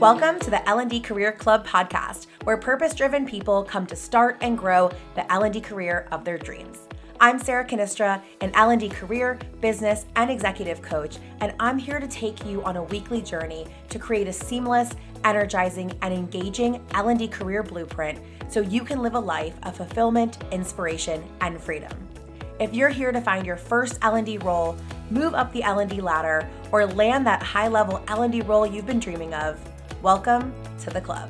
Welcome to the L&D Career Club podcast, where purpose-driven people come to start and grow the L&D career of their dreams. I'm Sarah Cannistra, an L&D career, business, and executive coach, and I'm here to take you on a weekly journey to create a seamless, energizing, and engaging L&D career blueprint so you can live a life of fulfillment, inspiration, and freedom. If you're here to find your first L&D role, move up the L&D ladder, or land that high-level L&D role you've been dreaming of, welcome to the club.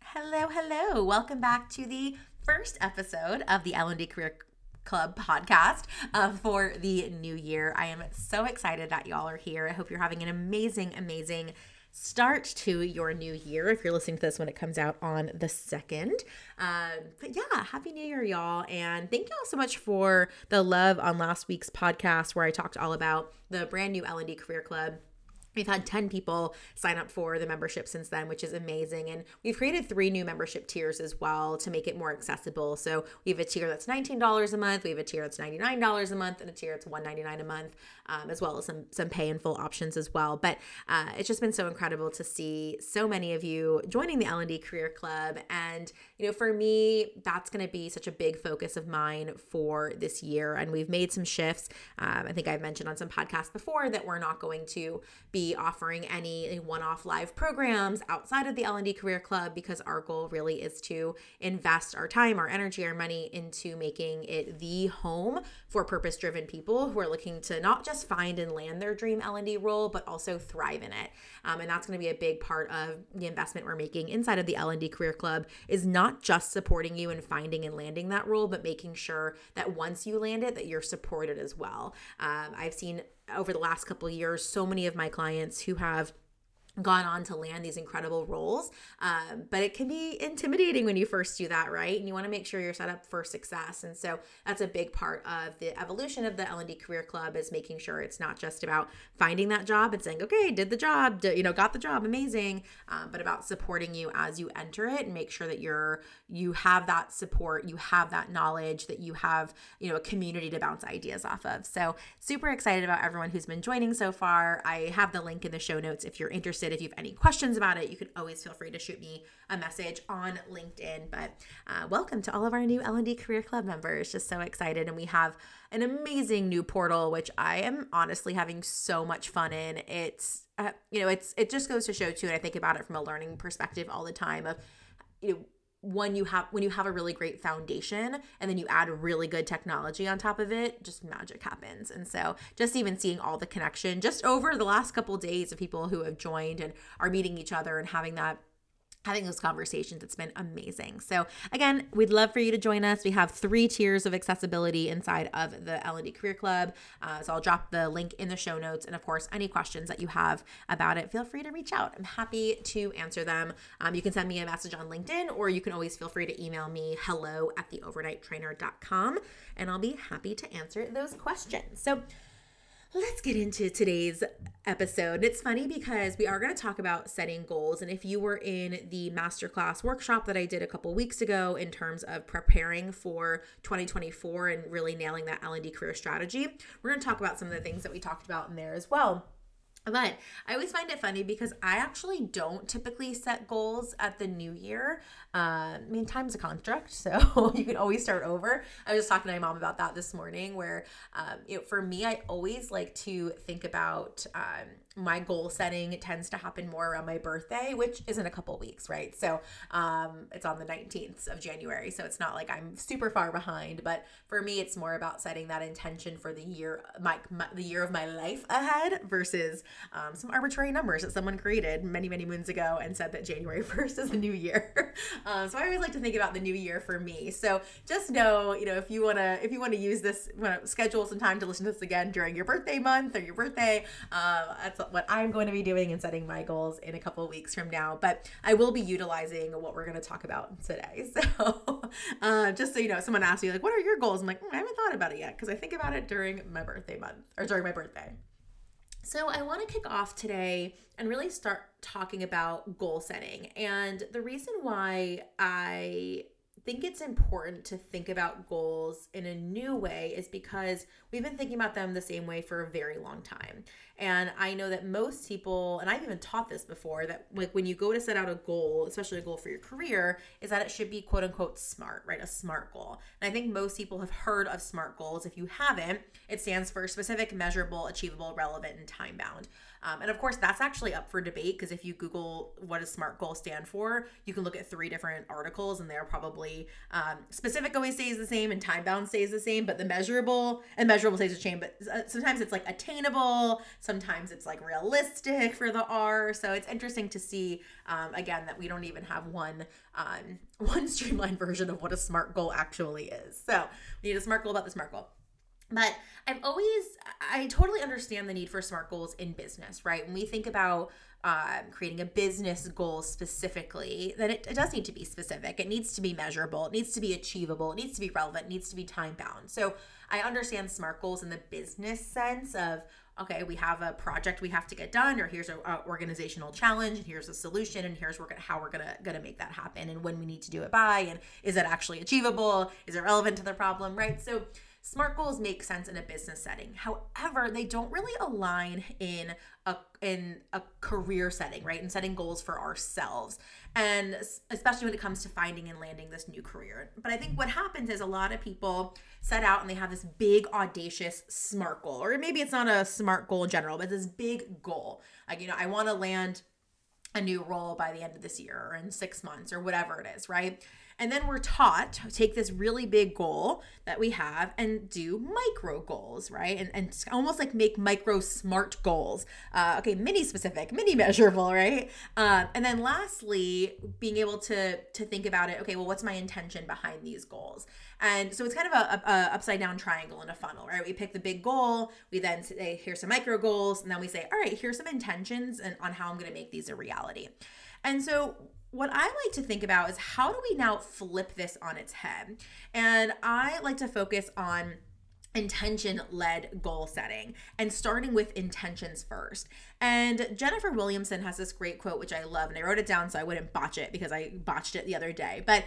Hello, hello. Welcome back to the first episode of the L&D Career Club podcast uh, for the new year. I am so excited that y'all are here. I hope you're having an amazing, amazing start to your new year if you're listening to this when it comes out on the second. Um, but yeah, happy new year, y'all. And thank y'all so much for the love on last week's podcast where I talked all about the brand new L&D Career Club We've had 10 people sign up for the membership since then, which is amazing. And we've created three new membership tiers as well to make it more accessible. So we have a tier that's $19 a month, we have a tier that's $99 a month, and a tier that's 199 a month, um, as well as some, some pay and full options as well. But uh, it's just been so incredible to see so many of you joining the L&D Career Club. And, you know, for me, that's going to be such a big focus of mine for this year. And we've made some shifts. Um, I think I've mentioned on some podcasts before that we're not going to be offering any one-off live programs outside of the L&D Career Club because our goal really is to invest our time, our energy, our money into making it the home for purpose-driven people who are looking to not just find and land their dream L&D role, but also thrive in it. Um, and that's going to be a big part of the investment we're making inside of the L&D Career Club is not just supporting you in finding and landing that role, but making sure that once you land it, that you're supported as well. Um, I've seen over the last couple years so many of my clients who have gone on to land these incredible roles. Um, but it can be intimidating when you first do that, right? And you want to make sure you're set up for success. And so that's a big part of the evolution of the L&D Career Club is making sure it's not just about finding that job and saying, okay, did the job, did, you know, got the job, amazing, um, but about supporting you as you enter it and make sure that you're you have that support, you have that knowledge, that you have you know a community to bounce ideas off of. So super excited about everyone who's been joining so far. I have the link in the show notes if you're interested interested, if you have any questions about it, you can always feel free to shoot me a message on LinkedIn. But uh, welcome to all of our new L&D Career Club members. Just so excited. And we have an amazing new portal, which I am honestly having so much fun in. It's, uh, you know, it's, it just goes to show too, and I think about it from a learning perspective all the time of, you know, when you have when you have a really great foundation and then you add really good technology on top of it just magic happens. And so just even seeing all the connection just over the last couple of days of people who have joined and are meeting each other and having that having those conversations. It's been amazing. So again, we'd love for you to join us. We have three tiers of accessibility inside of the L&D Career Club. Uh, so I'll drop the link in the show notes. And of course, any questions that you have about it, feel free to reach out. I'm happy to answer them. Um, you can send me a message on LinkedIn, or you can always feel free to email me hello at theovernighttrainer.com, and I'll be happy to answer those questions. So let's get into today's episode. It's funny because we are going to talk about setting goals. And if you were in the masterclass workshop that I did a couple weeks ago in terms of preparing for 2024 and really nailing that L&D career strategy, we're going to talk about some of the things that we talked about in there as well. But I always find it funny because I actually don't typically set goals at the new year. Uh, I mean, time's a construct, so you can always start over. I was just talking to my mom about that this morning, where um, you know, for me, I always like to think about um, my goal setting tends to happen more around my birthday, which is in a couple weeks, right? So um, it's on the 19th of January. So it's not like I'm super far behind, but for me, it's more about setting that intention for the year, my, my the year of my life ahead versus um, some arbitrary numbers that someone created many, many moons ago and said that January 1st is a new year. um, so I always like to think about the new year for me. So just know, you know, if you want to, if you want to use this, want to schedule some time to listen to this again during your birthday month or your birthday, uh, that's what I'm going to be doing and setting my goals in a couple weeks from now. But I will be utilizing what we're going to talk about today. So uh, just so you know, someone asks you like, "What are your goals?" I'm like, mm, I haven't thought about it yet because I think about it during my birthday month or during my birthday. So, I want to kick off today and really start talking about goal setting. And the reason why I think it's important to think about goals in a new way is because we've been thinking about them the same way for a very long time. And I know that most people, and I've even taught this before, that like when you go to set out a goal, especially a goal for your career, is that it should be quote unquote smart, right? A smart goal. And I think most people have heard of SMART goals. If you haven't, it stands for specific, measurable, achievable, relevant, and time bound. Um, and of course, that's actually up for debate because if you Google what does SMART goal stand for, you can look at three different articles and they're probably um, specific always stays the same and time bound stays the same, but the measurable and measurable stays the same. But uh, sometimes it's like attainable, sometimes it's like realistic for the R. So it's interesting to see um, again that we don't even have one um, one streamlined version of what a SMART goal actually is. So we need a SMART goal about the SMART goal. But I've always, I totally understand the need for SMART goals in business, right? When we think about um, creating a business goal specifically, then it, it, does need to be specific. It needs to be measurable. It needs to be achievable. It needs to be relevant. It needs to be time bound. So I understand SMART goals in the business sense of, okay, we have a project we have to get done, or here's an organizational challenge, and here's a solution, and here's we're gonna, how we're gonna gonna make that happen, and when we need to do it by, and is it actually achievable? Is it relevant to the problem, right? So SMART goals make sense in a business setting. However, they don't really align in a in a career setting, right? And setting goals for ourselves. And especially when it comes to finding and landing this new career. But I think what happens is a lot of people set out and they have this big audacious SMART goal. Or maybe it's not a SMART goal in general, but this big goal. Like, you know, I want to land a new role by the end of this year or in 6 months or whatever it is, right? And then we're taught to take this really big goal that we have and do micro goals, right? And, and almost like make micro smart goals. Uh, okay, mini specific, mini measurable, right? Uh, and then lastly, being able to to think about it. Okay, well, what's my intention behind these goals? And so it's kind of a, a, a upside down triangle in a funnel, right? We pick the big goal, we then say here's some micro goals, and then we say, all right, here's some intentions and on how I'm going to make these a reality. And so what I like to think about is how do we now flip this on its head? And I like to focus on intention led goal setting and starting with intentions first. And Jennifer Williamson has this great quote, which I love, and I wrote it down so I wouldn't botch it because I botched it the other day. But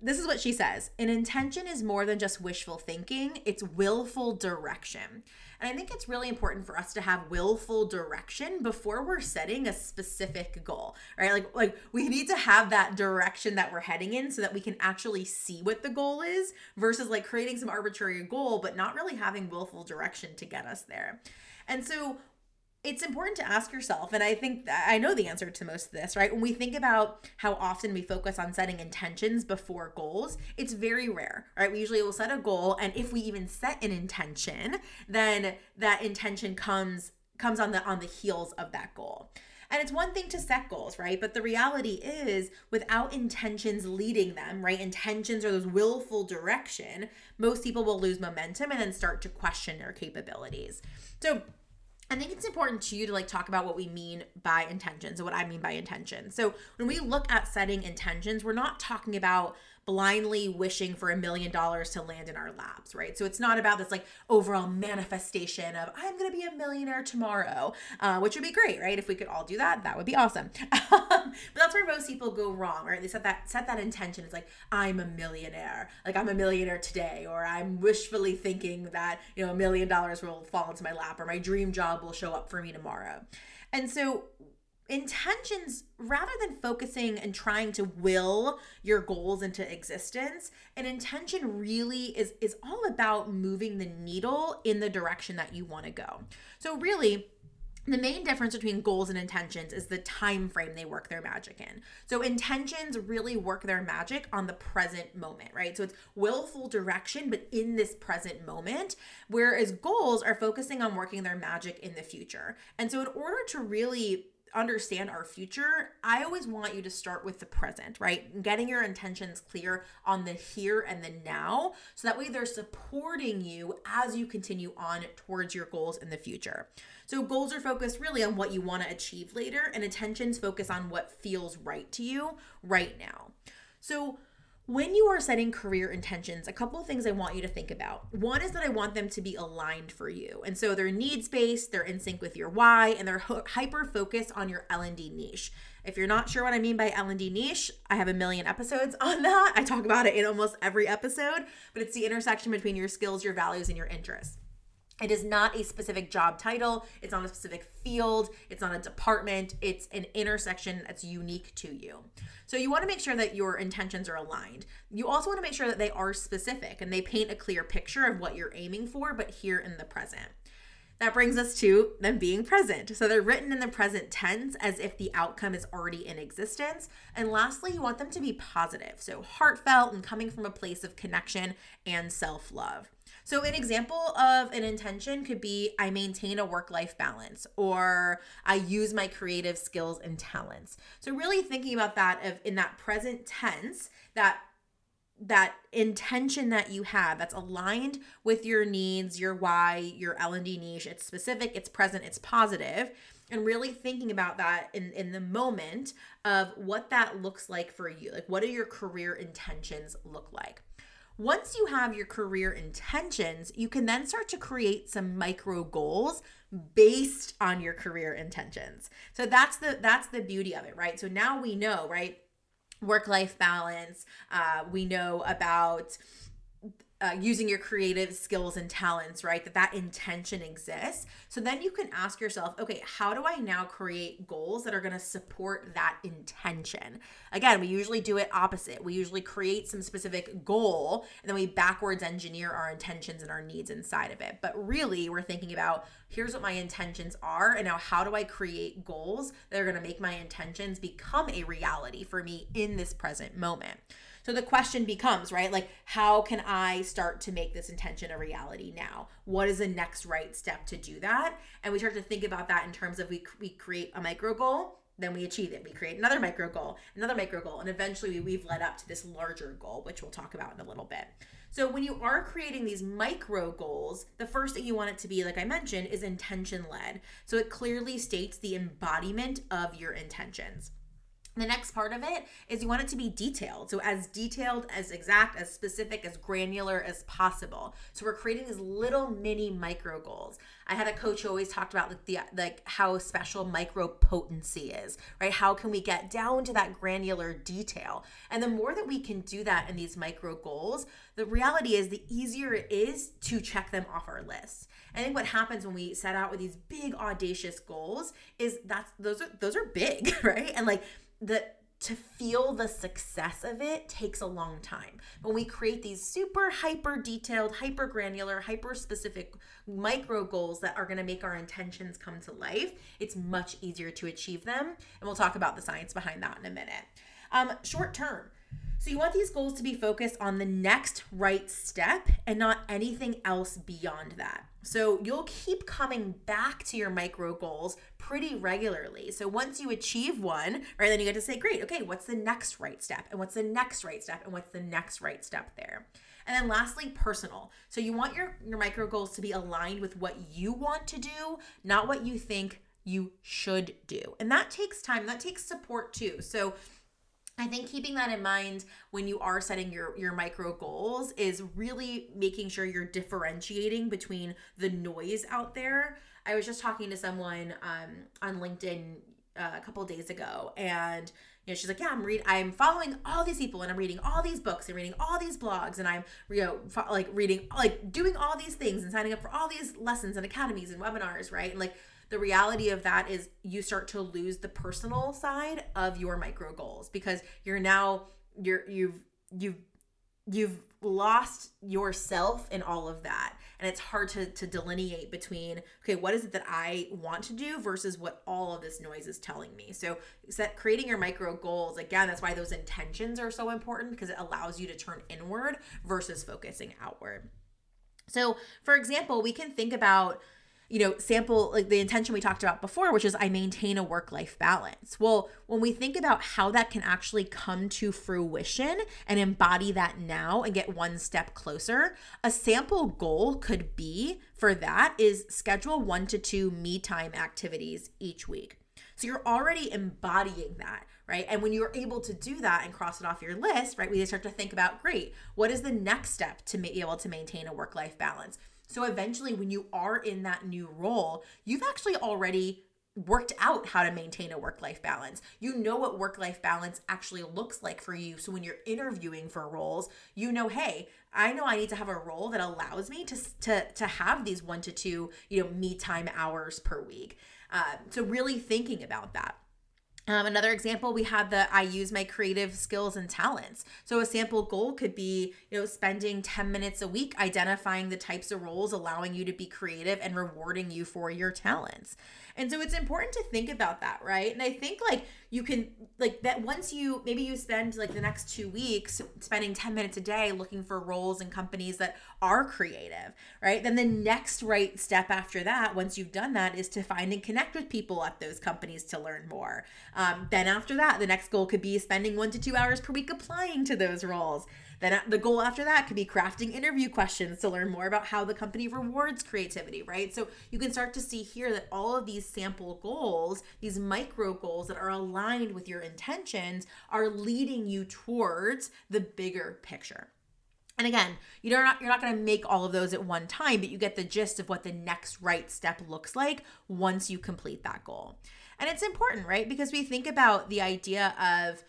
this is what she says An intention is more than just wishful thinking, it's willful direction. And I think it's really important for us to have willful direction before we're setting a specific goal, right? Like like we need to have that direction that we're heading in so that we can actually see what the goal is versus like creating some arbitrary goal but not really having willful direction to get us there. And so it's important to ask yourself, and I think I know the answer to most of this, right? When we think about how often we focus on setting intentions before goals, it's very rare, right? We usually will set a goal, and if we even set an intention, then that intention comes comes on the on the heels of that goal. And it's one thing to set goals, right? But the reality is, without intentions leading them, right? Intentions are those willful direction, most people will lose momentum and then start to question their capabilities. So, I think it's important to you to like talk about what we mean by intentions and what I mean by intentions. So when we look at setting intentions, we're not talking about blindly wishing for a million dollars to land in our laps, right? So it's not about this like overall manifestation of I'm gonna be a millionaire tomorrow, uh, which would be great, right? If we could all do that, that would be awesome. people go wrong, right? They set that set that intention. It's like I'm a millionaire, like I'm a millionaire today, or I'm wishfully thinking that you know a million dollars will fall into my lap, or my dream job will show up for me tomorrow. And so intentions rather than focusing and trying to will your goals into existence an intention really is is all about moving the needle in the direction that you want to go so really the main difference between goals and intentions is the time frame they work their magic in. So intentions really work their magic on the present moment, right? So it's willful direction but in this present moment, whereas goals are focusing on working their magic in the future. And so in order to really understand our future, I always want you to start with the present, right? Getting your intentions clear on the here and the now so that way they're supporting you as you continue on towards your goals in the future. So, goals are focused really on what you want to achieve later, and intentions focus on what feels right to you right now. So, when you are setting career intentions, a couple of things I want you to think about. One is that I want them to be aligned for you. And so they're needs based, they're in sync with your why, and they're hyper focused on your L&D niche. If you're not sure what I mean by L&D niche, I have a million episodes on that. I talk about it in almost every episode, but it's the intersection between your skills, your values, and your interests. It is not a specific job title. It's not a specific field. It's not a department. It's an intersection that's unique to you. So you want to make sure that your intentions are aligned. You also want to make sure that they are specific and they paint a clear picture of what you're aiming for, but here in the present. That brings us to them being present. So they're written in the present tense as if the outcome is already in existence. And lastly, you want them to be positive. So heartfelt and coming from a place of connection and self love. So, an example of an intention could be I maintain a work life balance or I use my creative skills and talents. So, really thinking about that of in that present tense, that that intention that you have that's aligned with your needs, your why, your L&D niche, it's specific, it's present, it's positive and really thinking about that in in the moment of what that looks like for you. Like what do your career intentions look like? Once you have your career intentions, you can then start to create some micro goals based on your career intentions. So that's the that's the beauty of it, right? So now we know, right? Work life balance. Uh, we know about uh, using your creative skills and talents, right? That that intention exists. So then you can ask yourself, okay, how do I now create goals that are going to support that intention? Again, we usually do it opposite. We usually create some specific goal and then we backwards engineer our intentions and our needs inside of it. But really, we're thinking about here's what my intentions are and now how do I create goals that are going to make my intentions become a reality for me in this present moment. So the question becomes, right? Like, how can I start to make this intention a reality now? What is the next right step to do that? And we start to think about that in terms of we, we create a micro goal, then we achieve it. We create another micro goal, another micro goal, and eventually we've led up to this larger goal, which we'll talk about in a little bit. So when you are creating these micro goals, the first thing you want it to be, like I mentioned, is intention led. So it clearly states the embodiment of your intentions. The next part of it is you want it to be detailed. So, as detailed, as exact, as specific, as granular as possible. So, we're creating these little mini micro goals. I had a coach who always talked about like the like how special micro potency is, right? How can we get down to that granular detail? And the more that we can do that in these micro goals, the reality is the easier it is to check them off our list. I think what happens when we set out with these big audacious goals is that's those are those are big, right? And like the to feel the success of it takes a long time. When we create these super hyper detailed, hyper granular, hyper specific micro goals that are going to make our intentions come to life, it's much easier to achieve them. And we'll talk about the science behind that in a minute. Um, short term, so you want these goals to be focused on the next right step and not anything else beyond that. So you'll keep coming back to your micro goals pretty regularly. So once you achieve one, right, then you get to say, great, okay, what's the next right step? And what's the next right step? And what's the next right step there? And then lastly, personal. So you want your, your micro goals to be aligned with what you want to do, not what you think you should do. And that takes time, that takes support too. So I think keeping that in mind when you are setting your your micro goals is really making sure you're differentiating between the noise out there. I was just talking to someone um, on LinkedIn uh, a couple days ago, and you know she's like, "Yeah, I'm read I'm following all these people, and I'm reading all these books, and reading all these blogs, and I'm you know fo- like reading like doing all these things, and signing up for all these lessons and academies and webinars, right? And like." The reality of that is you start to lose the personal side of your micro goals because you're now you're you've you've you've lost yourself in all of that. And it's hard to, to delineate between okay what is it that i want to do versus what all of this noise is telling me. So set creating your micro goals again that's why those intentions are so important because it allows you to turn inward versus focusing outward. So for example we can think about you know, sample like the intention we talked about before, which is I maintain a work life balance. Well, when we think about how that can actually come to fruition and embody that now and get one step closer, a sample goal could be for that is schedule one to two me time activities each week. So you're already embodying that, right? And when you're able to do that and cross it off your list, right, we start to think about great, what is the next step to be able to maintain a work life balance? So eventually, when you are in that new role, you've actually already worked out how to maintain a work life balance. You know what work life balance actually looks like for you. So when you're interviewing for roles, you know, hey, I know I need to have a role that allows me to to to have these 1 to 2, you know, me time hours per week. Uh, so really thinking about that. Um, another example, we had the I use my creative skills and talents. So a sample goal could be, you know, spending 10 minutes a week identifying the types of roles allowing you to be creative and rewarding you for your talents. And so it's important to think about that, right? And I think like you can like that once you maybe you spend like the next 2 weeks spending 10 minutes a day looking for roles in companies that are creative, right? Then the next right step after that, once you've done that, is to find and connect with people at those companies to learn more. Um, then after that, the next goal could be spending one to two hours per week applying to those roles. Then uh, the goal after that could be crafting interview questions to learn more about how the company rewards creativity, right? So you can start to see here that all of these sample goals, these micro goals that are aligned with your intentions, are leading you towards the bigger picture. And again, you're not you're not going to make all of those at one time, but you get the gist of what the next right step looks like once you complete that goal. And it's important, right? Because we think about the idea of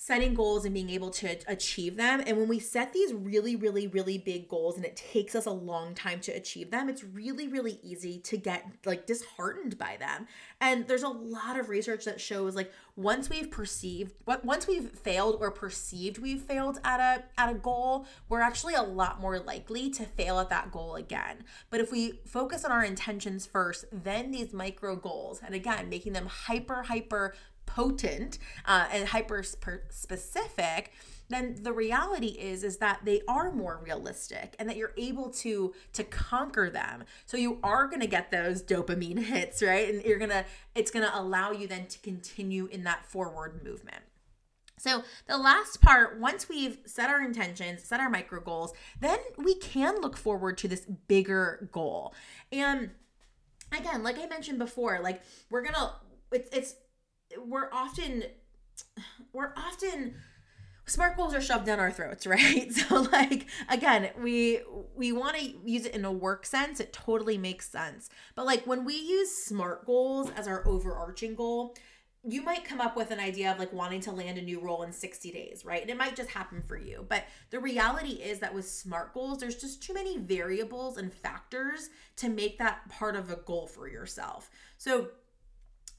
setting goals and being able to achieve them. And when we set these really, really, really big goals and it takes us a long time to achieve them, it's really, really easy to get like disheartened by them. And there's a lot of research that shows like once we've perceived once we've failed or perceived we've failed at a at a goal, we're actually a lot more likely to fail at that goal again. But if we focus on our intentions first, then these micro goals, and again, making them hyper, hyper potent uh, and hyper specific then the reality is is that they are more realistic and that you're able to to conquer them. So you are going to get those dopamine hits right? And you're going to it's going to allow you then to continue in that forward movement. So, the last part, once we've set our intentions, set our micro goals, then we can look forward to this bigger goal. And again, like I mentioned before, like we're going to it's it's we're often we're often smart goals are shoved down our throats right so like again we we want to use it in a work sense it totally makes sense but like when we use smart goals as our overarching goal you might come up with an idea of like wanting to land a new role in 60 days, right? And it might just happen for you. But the reality is that with SMART goals, there's just too many variables and factors to make that part of a goal for yourself. So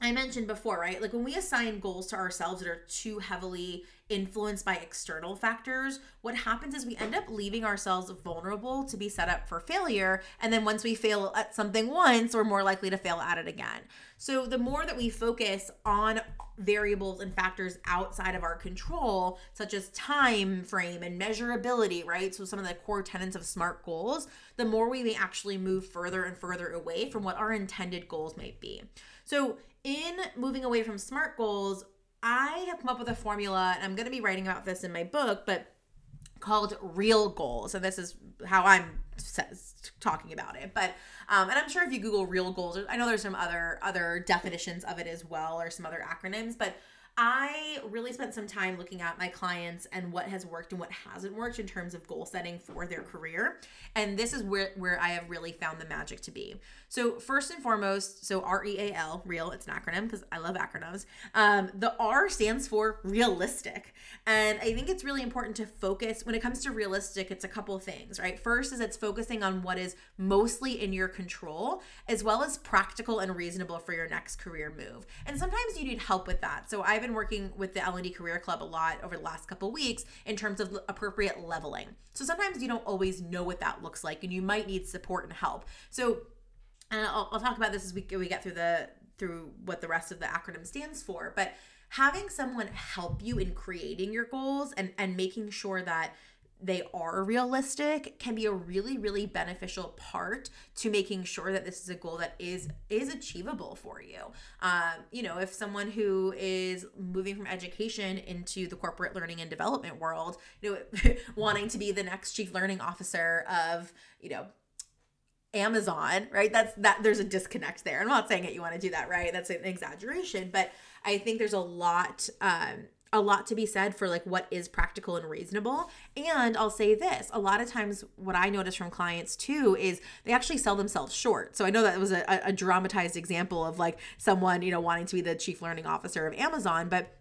I mentioned before, right? Like when we assign goals to ourselves that are too heavily influenced by external factors, what happens is we end up leaving ourselves vulnerable to be set up for failure. And then once we fail at something once, we're more likely to fail at it again. So the more that we focus on variables and factors outside of our control, such as time frame and measurability, right? So some of the core tenets of SMART goals, the more we may actually move further and further away from what our intended goals might be. So in moving away from SMART goals, I have come up with a formula, and I'm going to be writing about this in my book, but called real goals. And this is how I'm talking about it. But um, and I'm sure if you Google real goals, I know there's some other other definitions of it as well, or some other acronyms, but I really spent some time looking at my clients and what has worked and what hasn't worked in terms of goal setting for their career. And this is where, where I have really found the magic to be. So, first and foremost, so R E A L, real, it's an acronym because I love acronyms. Um, the R stands for realistic. And I think it's really important to focus when it comes to realistic, it's a couple things, right? First is it's focusing on what is mostly in your control, as well as practical and reasonable for your next career move. And sometimes you need help with that. So, I've been working with the L&D Career Club a lot over the last couple weeks in terms of appropriate leveling. So sometimes you don't always know what that looks like and you might need support and help. So and I'll, I'll talk about this as we, we get through the through what the rest of the acronym stands for, but having someone help you in creating your goals and and making sure that they are realistic can be a really really beneficial part to making sure that this is a goal that is is achievable for you um, you know if someone who is moving from education into the corporate learning and development world you know wanting to be the next chief learning officer of you know Amazon, right? That's that there's a disconnect there. I'm not saying that you want to do that, right? That's an exaggeration, but I think there's a lot um a lot to be said for like what is practical and reasonable. And I'll say this a lot of times, what I notice from clients too is they actually sell themselves short. So I know that was a, a dramatized example of like someone, you know, wanting to be the chief learning officer of Amazon. But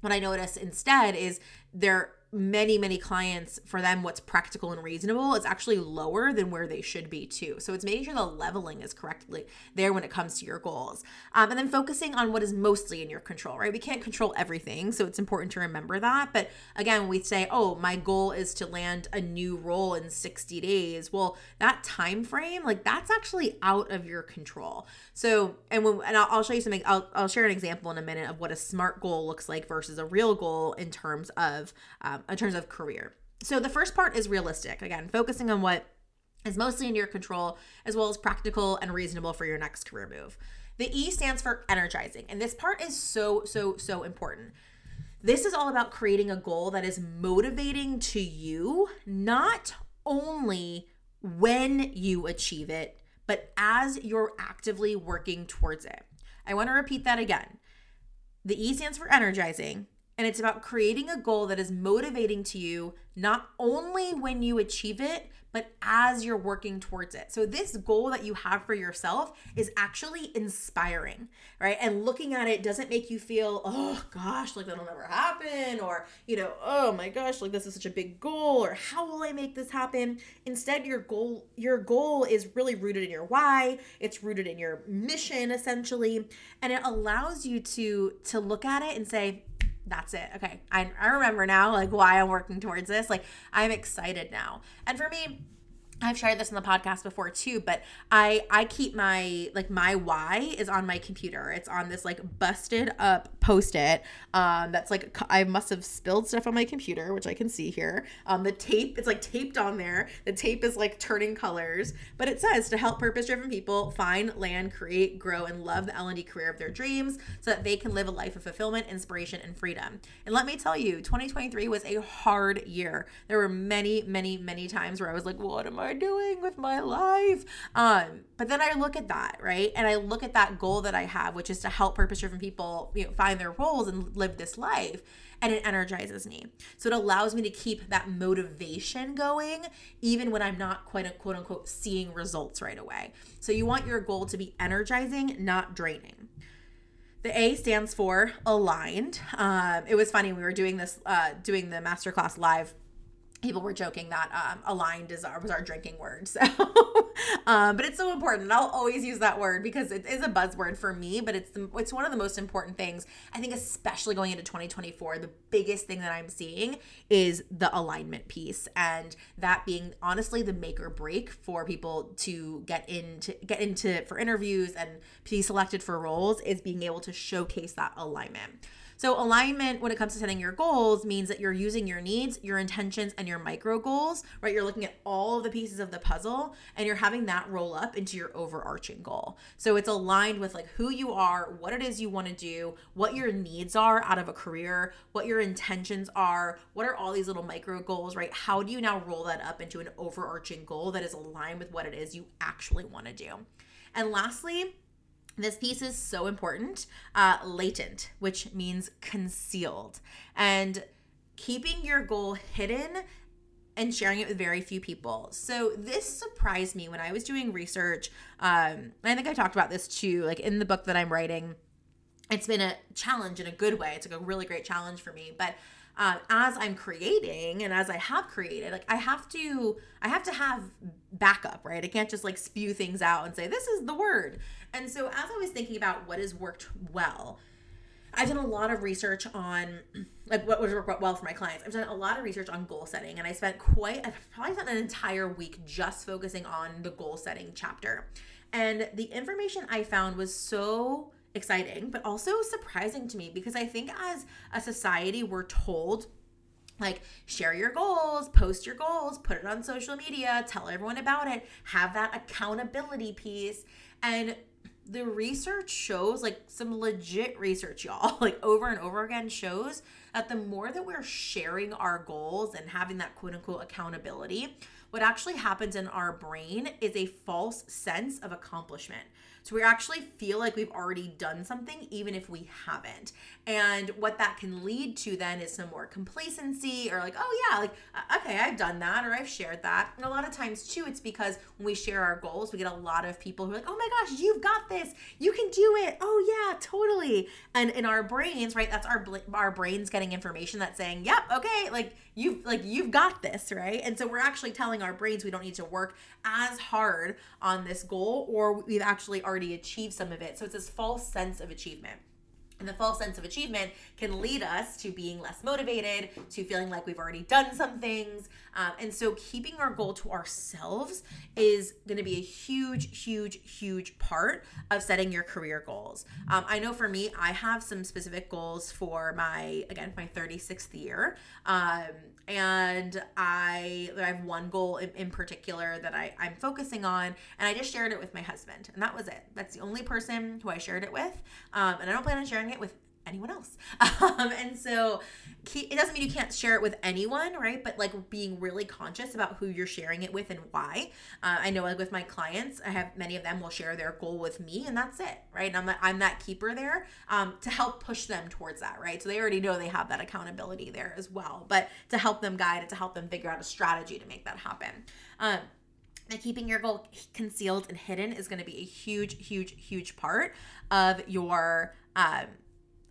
what I notice instead is they're many many clients for them what's practical and reasonable is actually lower than where they should be too. So it's making sure the leveling is correctly there when it comes to your goals. Um, and then focusing on what is mostly in your control right? We can't control everything so it's important to remember that. But again we say oh my goal is to land a new role in 60 days. Well that time frame like that's actually out of your control. So and when and i'll, show you something I'll, I'll share an example in a minute of what a smart goal looks like versus a real goal in terms of um, in terms of career. So the first part is realistic. Again, focusing on what is mostly in your control, as well as practical and reasonable for your next career move. The E stands for energizing, and this part is so, so, so important. This is all about creating a goal that is motivating to you, not only when you achieve it, but as you're actively working towards it. I want to repeat that again. The E stands for energizing, and it's about creating a goal that is motivating to you, not only when you achieve it, but as you're working towards it. So, this goal that you have for yourself is actually inspiring, right? And looking at it doesn't make you feel, oh gosh, like that'll never happen, or, you know, oh my gosh, like this is such a big goal, or how will I make this happen? Instead, your goal, your goal is really rooted in your why, it's rooted in your mission essentially, and it allows you to to look at it and say, that's it. Okay. I, I remember now like why I'm working towards this. Like I'm excited now. And for me, I've shared this in the podcast before too, but I I keep my like my why is on my computer. It's on this like busted up post-it. Um that's like I must have spilled stuff on my computer, which I can see here. Um the tape it's like taped on there. The tape is like turning colors, but it says to help purpose-driven people find, land, create, grow and love the L&D career of their dreams so that they can live a life of fulfillment, inspiration and freedom. And let me tell you, 2023 was a hard year. There were many many many times where I was like, what am I I doing with my life? Um, but then I look at that, right? And I look at that goal that I have, which is to help purpose driven people you know, find their roles and live this life. And it energizes me. So it allows me to keep that motivation going, even when I'm not quite a quote unquote seeing results right away. So you want your goal to be energizing, not draining. The A stands for aligned. Um, it was funny we were doing this, uh, doing the masterclass live people were joking that um, aligned is our was our drinking word so um, but it's so important i'll always use that word because it is a buzzword for me but it's the, it's one of the most important things i think especially going into 2024 the biggest thing that i'm seeing is the alignment piece and that being honestly the make or break for people to get into get into for interviews and be selected for roles is being able to showcase that alignment so, alignment when it comes to setting your goals means that you're using your needs, your intentions, and your micro goals, right? You're looking at all of the pieces of the puzzle and you're having that roll up into your overarching goal. So, it's aligned with like who you are, what it is you want to do, what your needs are out of a career, what your intentions are, what are all these little micro goals, right? How do you now roll that up into an overarching goal that is aligned with what it is you actually want to do? And lastly, this piece is so important. Uh, latent, which means concealed. And keeping your goal hidden and sharing it with very few people. So this surprised me when I was doing research. Um, I think I talked about this too, like in the book that I'm writing. It's been a challenge in a good way. It's like a really great challenge for me. But uh, as I'm creating and as I have created, like I have to, I have to have backup, right? I can't just like spew things out and say this is the word. And so as I was thinking about what has worked well, I've done a lot of research on like what would work well for my clients. I've done a lot of research on goal setting, and I spent quite, I've probably spent an entire week just focusing on the goal setting chapter. And the information I found was so exciting, but also surprising to me because I think as a society, we're told like share your goals, post your goals, put it on social media, tell everyone about it, have that accountability piece. And the research shows like some legit research y'all like over and over again shows that the more that we're sharing our goals and having that quote unquote accountability what actually happens in our brain is a false sense of accomplishment. So we actually feel like we've already done something, even if we haven't. And what that can lead to then is some more complacency or like, oh yeah, like, uh, okay, I've done that or I've shared that. And a lot of times too, it's because when we share our goals, we get a lot of people who are like, oh my gosh, you've got this. You can do it. Oh yeah, totally. And in our brains, right, that's our, our brains getting information that's saying, yep, okay, like you've, like you've got this, right? And so we're actually telling our brains we don't need to work as hard on this goal or we've actually already achieved some of it. So it's this false sense of achievement. And the false sense of achievement can lead us to being less motivated, to feeling like we've already done some things. Um, and so, keeping our goal to ourselves is going to be a huge, huge, huge part of setting your career goals. Um, I know for me, I have some specific goals for my, again, my 36th year. Um, and I, I have one goal in, in particular that I, I'm focusing on, and I just shared it with my husband, and that was it. That's the only person who I shared it with. Um, and I don't plan on sharing it with anyone else. Um, and so it doesn't mean you can't share it with anyone, right? But like being really conscious about who you're sharing it with and why. Uh, I know like with my clients, I have many of them will share their goal with me and that's it, right? And I'm that, I'm that keeper there um, to help push them towards that, right? So they already know they have that accountability there as well, but to help them guide it, to help them figure out a strategy to make that happen. Um, and keeping your goal concealed and hidden is going to be a huge, huge, huge part of your um,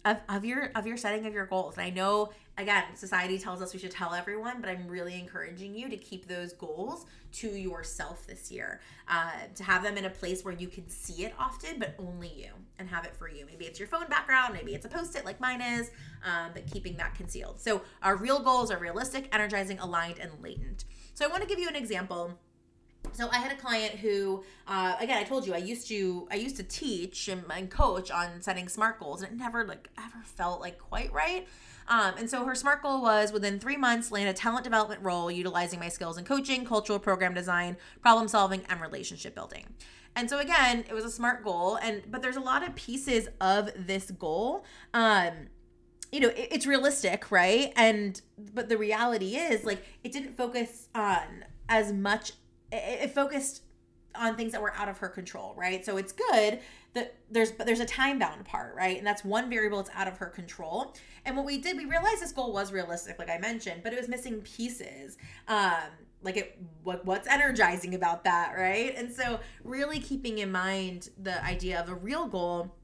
of, of your of your setting of your goals. And I know again, society tells us we should tell everyone, but I'm really encouraging you to keep those goals to yourself this year. Uh, to have them in a place where you can see it often, but only you, and have it for you. Maybe it's your phone background, maybe it's a post-it like mine is, um, but keeping that concealed. So our real goals are realistic, energizing, aligned, and latent. So I want to give you an example so I had a client who, uh, again, I told you I used to I used to teach and, and, coach on setting SMART goals, and it never like ever felt like quite right. Um, and so her SMART goal was within three months land a talent development role utilizing my skills in coaching, cultural program design, problem solving, and relationship building. And so again, it was a SMART goal, and but there's a lot of pieces of this goal. Um, you know, it, it's realistic, right? And but the reality is like it didn't focus on as much it, it focused on things that were out of her control, right? So it's good that there's but there's a time bound part, right? And that's one variable that's out of her control. And what we did, we realized this goal was realistic, like I mentioned, but it was missing pieces. Um, like it what what's energizing about that, right? And so really keeping in mind the idea of a real goal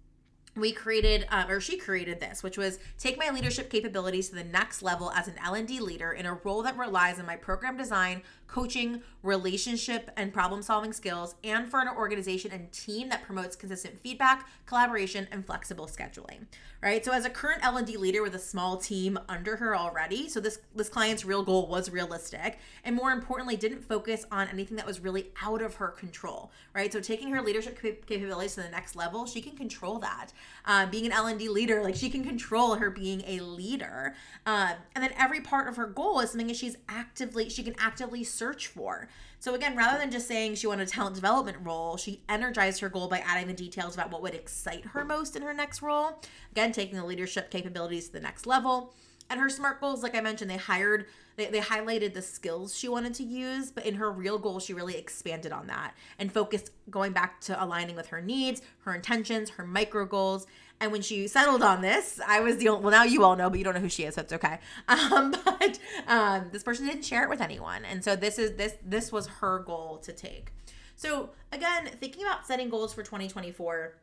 we created um, or she created this which was take my leadership capabilities to the next level as an l&d leader in a role that relies on my program design coaching, relationship, and problem solving skills, and for an organization and team that promotes consistent feedback, collaboration, and flexible scheduling. Right. So as a current L&D leader with a small team under her already, so this this client's real goal was realistic, and more importantly, didn't focus on anything that was really out of her control. Right. So taking her leadership capabilities to the next level, she can control that. Uh, being an L&D leader, like she can control her being a leader, um, and then every part of her goal is something that she's actively she can actively search for. So again, rather than just saying she wanted a talent development role, she energized her goal by adding the details about what would excite her most in her next role. Again, taking the leadership capabilities to the next level. And her SMART goals, like I mentioned, they hired, they, they highlighted the skills she wanted to use, but in her real goal, she really expanded on that and focused going back to aligning with her needs, her intentions, her micro goals, and when she settled on this, I was the only, well, now you all know, but you don't know who she is, so it's okay. Um, but um, this person didn't share it with anyone. And so this is, this, this was her goal to take. So again, thinking about setting goals for 2024,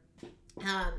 um,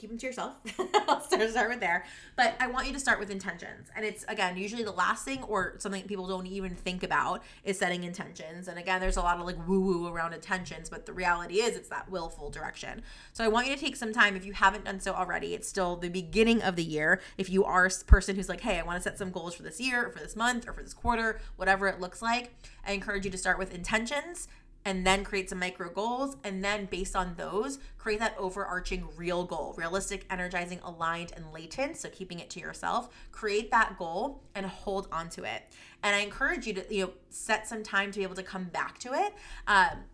keep them to yourself. I'll start, with there. But I want you to start with intentions. And it's, again, usually the last thing or something people don't even think about is setting intentions. And again, there's a lot of like woo woo around intentions, but the reality is it's that willful direction. So I want you to take some time. If you haven't done so already, it's still the beginning of the year. If you are a person who's like, hey, I want to set some goals for this year or for this month or for this quarter, whatever it looks like, I encourage you to start with intentions and then create some micro goals and then based on those create that overarching real goal realistic energizing aligned and latent so keeping it to yourself. Create that goal and hold on to it. And i encourage you to you know set some time to be able to come back to it. Um,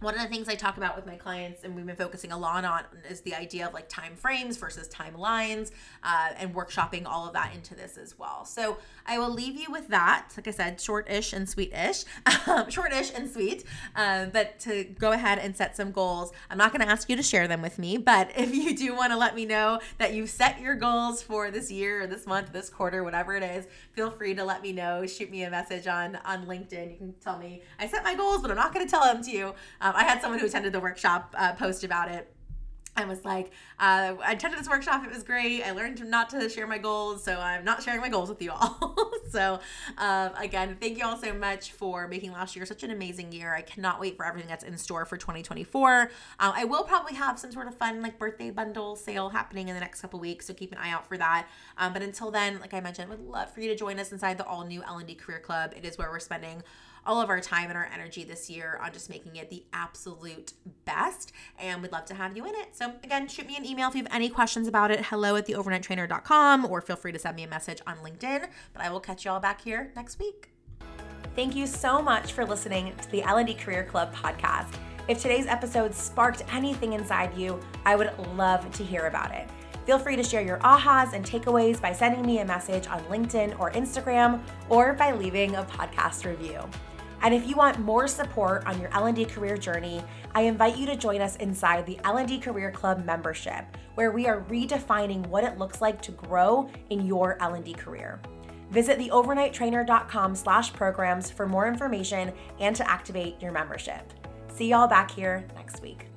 one of the things I talk about with my clients, and we've been focusing a lot on, is the idea of like time frames versus timelines, uh, and workshopping all of that into this as well. So I will leave you with that. Like I said, short-ish and sweet-ish, short-ish and sweet. Uh, but to go ahead and set some goals. I'm not going to ask you to share them with me, but if you do want to let me know that you've set your goals for this year or this month, this quarter, whatever it is, feel free to let me know. Shoot me a message on on LinkedIn. You can tell me I set my goals, but I'm not going to tell them to you. I had someone who attended the workshop uh, post about it I was like, uh, I attended this workshop. It was great. I learned not to share my goals, so I'm not sharing my goals with you all. so, um, again, thank you all so much for making last year such an amazing year. I cannot wait for everything that's in store for 2024. Um, I will probably have some sort of fun like birthday bundle sale happening in the next couple weeks, so keep an eye out for that. Um, but until then, like I mentioned, I would love for you to join us inside the all new L&D Career Club. It is where we're spending all of our time and our energy this year on just making it the absolute best. And we'd love to have you in it. So, again, shoot me an email if you have any questions about it. Hello at theovernighttrainer.com or feel free to send me a message on LinkedIn. But I will catch you all back here next week. Thank you so much for listening to the L&D Career Club podcast. If today's episode sparked anything inside you, I would love to hear about it. Feel free to share your ahas and takeaways by sending me a message on LinkedIn or Instagram or by leaving a podcast review. And if you want more support on your L&D career journey, I invite you to join us inside the L&D Career Club membership, where we are redefining what it looks like to grow in your L&D career. Visit theovernighttrainer.com slash programs for more information and to activate your membership. See y'all back here next week.